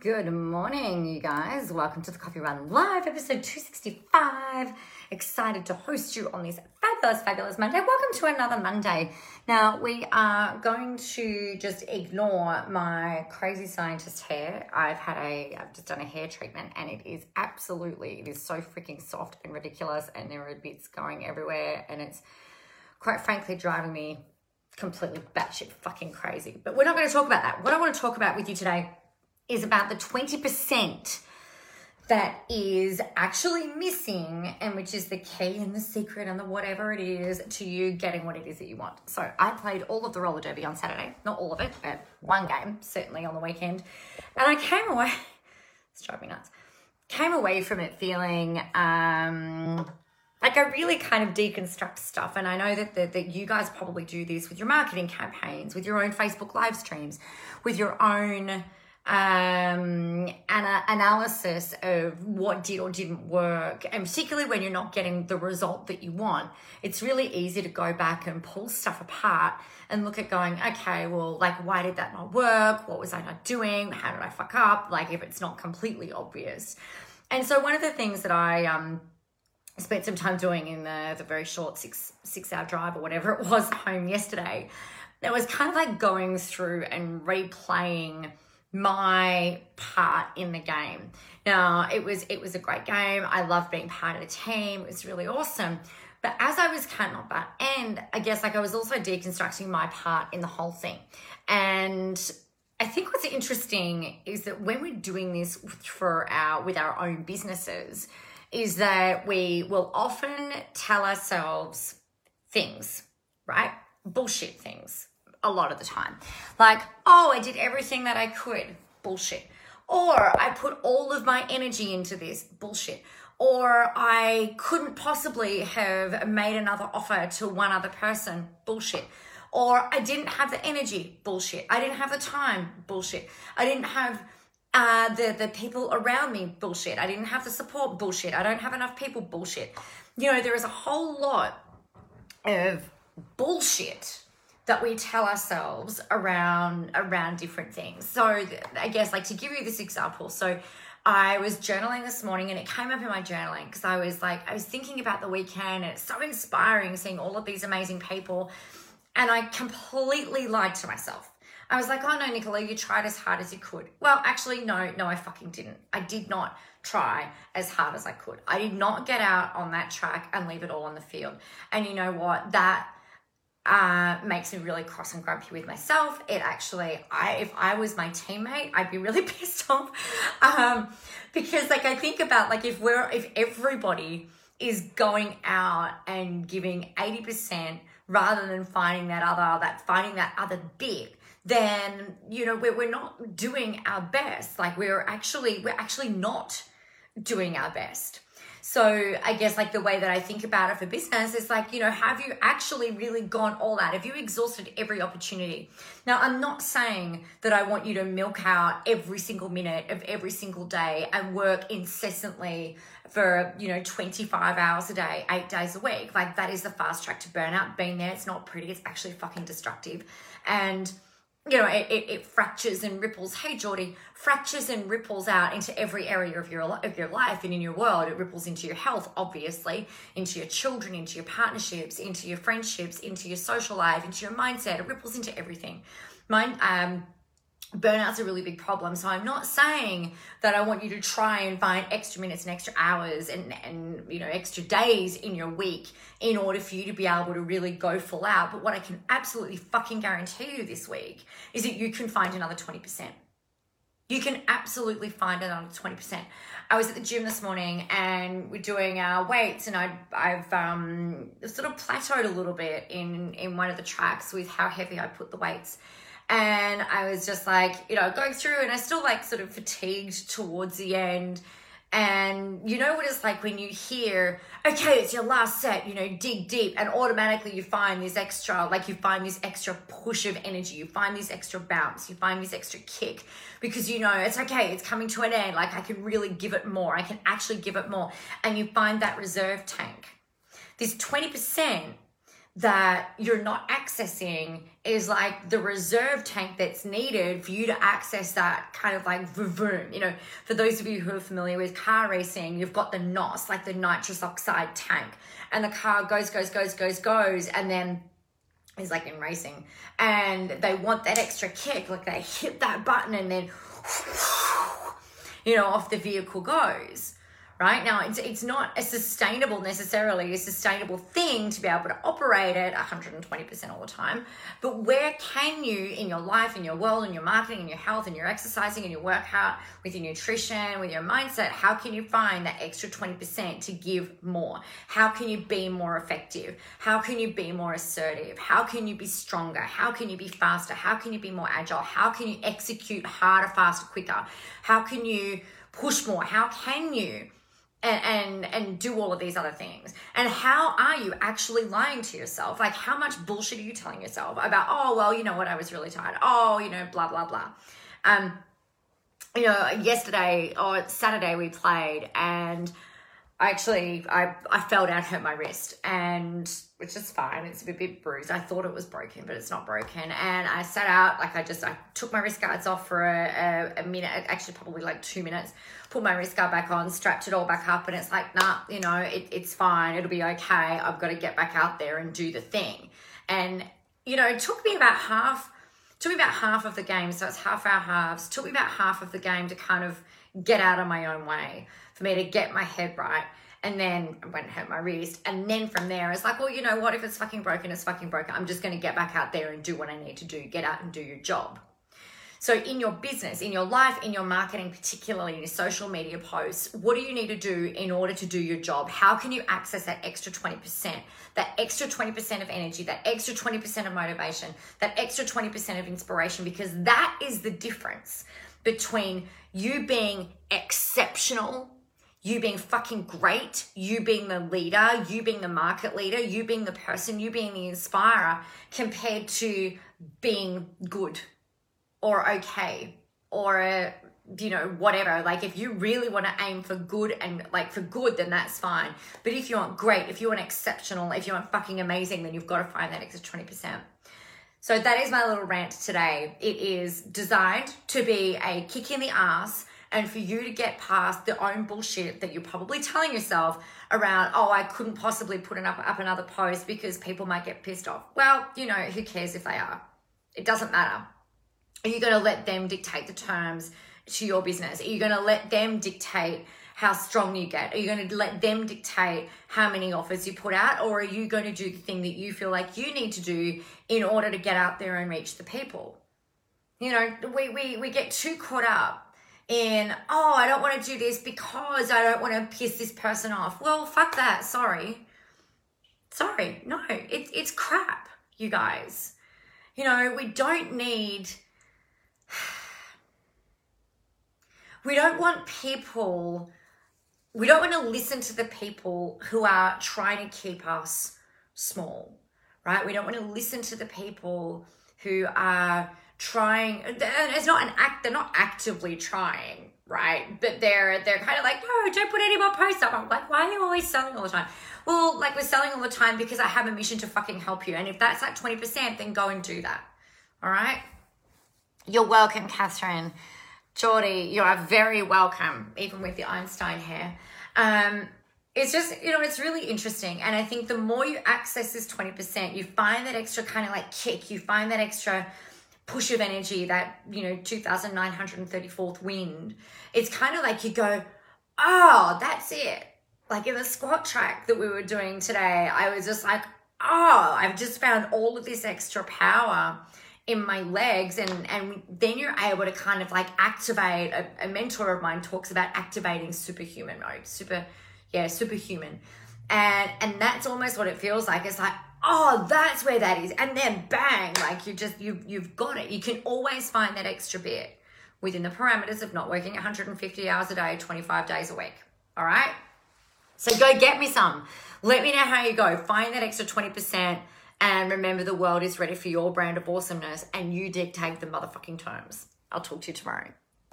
Good morning, you guys. Welcome to the Coffee Run Live, episode 265. Excited to host you on this fabulous, fabulous Monday. Welcome to another Monday. Now, we are going to just ignore my crazy scientist hair. I've had a, I've just done a hair treatment and it is absolutely, it is so freaking soft and ridiculous and there are bits going everywhere and it's quite frankly driving me completely batshit fucking crazy. But we're not going to talk about that. What I want to talk about with you today is about the 20% that is actually missing and which is the key and the secret and the whatever it is to you getting what it is that you want. So I played all of the roller derby on Saturday, not all of it, but one game, certainly on the weekend. And I came away, it's driving me nuts, came away from it feeling um, like I really kind of deconstruct stuff. And I know that, that, that you guys probably do this with your marketing campaigns, with your own Facebook live streams, with your own um, an analysis of what did or didn't work, and particularly when you're not getting the result that you want, it's really easy to go back and pull stuff apart and look at going, okay, well, like, why did that not work? What was I not doing? How did I fuck up? Like, if it's not completely obvious. And so, one of the things that I, um, spent some time doing in the, the very short six six hour drive or whatever it was home yesterday that was kind of like going through and replaying my part in the game. Now, it was it was a great game. I loved being part of the team. It was really awesome. But as I was counting up that end, I guess like I was also deconstructing my part in the whole thing. And I think what's interesting is that when we're doing this for our with our own businesses, is that we will often tell ourselves things, right? Bullshit things a lot of the time. Like, oh, I did everything that I could. Bullshit. Or I put all of my energy into this. Bullshit. Or I couldn't possibly have made another offer to one other person. Bullshit. Or I didn't have the energy. Bullshit. I didn't have the time. Bullshit. I didn't have uh, the, the people around me. Bullshit. I didn't have the support. Bullshit. I don't have enough people. Bullshit. You know, there is a whole lot of bullshit that we tell ourselves around around different things. So I guess like to give you this example. So I was journaling this morning and it came up in my journaling because I was like I was thinking about the weekend and it's so inspiring seeing all of these amazing people and I completely lied to myself. I was like, "Oh no, Nicola, you tried as hard as you could." Well, actually no, no I fucking didn't. I did not try as hard as I could. I did not get out on that track and leave it all on the field. And you know what? That uh, makes me really cross and grumpy with myself. It actually, I if I was my teammate, I'd be really pissed off. Um, because like I think about like if we're if everybody is going out and giving eighty percent rather than finding that other that finding that other bit then you know we're, we're not doing our best. Like we're actually we're actually not doing our best so I guess like the way that I think about it for business is like, you know, have you actually really gone all out? Have you exhausted every opportunity? Now, I'm not saying that I want you to milk out every single minute of every single day and work incessantly for, you know, 25 hours a day, eight days a week. Like that is the fast track to burnout. Being there, it's not pretty. It's actually fucking destructive. And you know, it, it, it, fractures and ripples. Hey, Geordie, fractures and ripples out into every area of your of your life and in your world. It ripples into your health, obviously, into your children, into your partnerships, into your friendships, into your social life, into your mindset. It ripples into everything. Mine, um, burnout's a really big problem. So I'm not saying that I want you to try and find extra minutes and extra hours and, and you know extra days in your week in order for you to be able to really go full out. But what I can absolutely fucking guarantee you this week is that you can find another 20%. You can absolutely find another 20%. I was at the gym this morning and we're doing our weights and I, I've um, sort of plateaued a little bit in, in one of the tracks with how heavy I put the weights and I was just like, you know, going through and I still like sort of fatigued towards the end. And you know what it's like when you hear, okay, it's your last set, you know, dig deep, and automatically you find this extra, like you find this extra push of energy, you find this extra bounce, you find this extra kick because you know it's okay, it's coming to an end, like I can really give it more, I can actually give it more. And you find that reserve tank. This 20% that you're not accessing is like the reserve tank that's needed for you to access that kind of like vroom. You know, for those of you who are familiar with car racing, you've got the NOS, like the nitrous oxide tank, and the car goes, goes, goes, goes, goes, and then is like in racing, and they want that extra kick, like they hit that button and then, you know, off the vehicle goes right? Now, it's, it's not a sustainable necessarily a sustainable thing to be able to operate at 120% all the time. But where can you in your life, in your world, in your marketing, in your health, in your exercising, in your workout, with your nutrition, with your mindset, how can you find that extra 20% to give more? How can you be more effective? How can you be more assertive? How can you be stronger? How can you be faster? How can you be more agile? How can you execute harder, faster, quicker? How can you push more? How can you? And, and and do all of these other things. And how are you actually lying to yourself? Like how much bullshit are you telling yourself about oh well you know what i was really tired. Oh you know blah blah blah. Um you know yesterday or saturday we played and I actually I, I fell down, hurt my wrist, and which is fine. It's a bit bruised. I thought it was broken, but it's not broken. And I sat out like I just I took my wrist guards off for a, a, a minute, actually probably like two minutes. Put my wrist guard back on, strapped it all back up, and it's like nah, you know it, it's fine. It'll be okay. I've got to get back out there and do the thing. And you know it took me about half took me about half of the game. So it's half our halves. Took me about half of the game to kind of get out of my own way for me to get my head right. And then I went and hurt my wrist. And then from there, it's like, well, you know what? If it's fucking broken, it's fucking broken. I'm just going to get back out there and do what I need to do. Get out and do your job. So, in your business, in your life, in your marketing, particularly in your social media posts, what do you need to do in order to do your job? How can you access that extra 20%, that extra 20% of energy, that extra 20% of motivation, that extra 20% of inspiration? Because that is the difference between you being exceptional you being fucking great, you being the leader, you being the market leader, you being the person, you being the inspirer, compared to being good or okay or you know whatever like if you really want to aim for good and like for good then that's fine but if you want great if you want exceptional if you want fucking amazing then you've got to find that extra 20% so that is my little rant today it is designed to be a kick in the ass and for you to get past the own bullshit that you're probably telling yourself around, oh, I couldn't possibly put up, up another post because people might get pissed off. Well, you know, who cares if they are? It doesn't matter. Are you going to let them dictate the terms to your business? Are you going to let them dictate how strong you get? Are you going to let them dictate how many offers you put out? Or are you going to do the thing that you feel like you need to do in order to get out there and reach the people? You know, we, we, we get too caught up in, oh, I don't want to do this because I don't want to piss this person off. Well, fuck that. Sorry. Sorry. No, it, it's crap, you guys. You know, we don't need. We don't want people. We don't want to listen to the people who are trying to keep us small, right? We don't want to listen to the people who are trying it's not an act they're not actively trying right but they're they're kind of like no don't put any more posts up i'm like why are you always selling all the time well like we're selling all the time because i have a mission to fucking help you and if that's like 20% then go and do that all right you're welcome catherine Geordie, you are very welcome, even with the Einstein hair. Um, it's just, you know, it's really interesting. And I think the more you access this 20%, you find that extra kind of like kick, you find that extra push of energy, that, you know, 2,934th wind, it's kind of like you go, oh, that's it. Like in the squat track that we were doing today, I was just like, oh, I've just found all of this extra power in my legs and and then you're able to kind of like activate a, a mentor of mine talks about activating superhuman mode super yeah superhuman and and that's almost what it feels like it's like oh, that's where that is. And then bang, like you just, you, you've got it. You can always find that extra bit within the parameters of not working 150 hours a day, 25 days a week. All right. So go get me some. Let me know how you go. Find that extra 20%. And remember, the world is ready for your brand of awesomeness and you dictate the motherfucking terms. I'll talk to you tomorrow.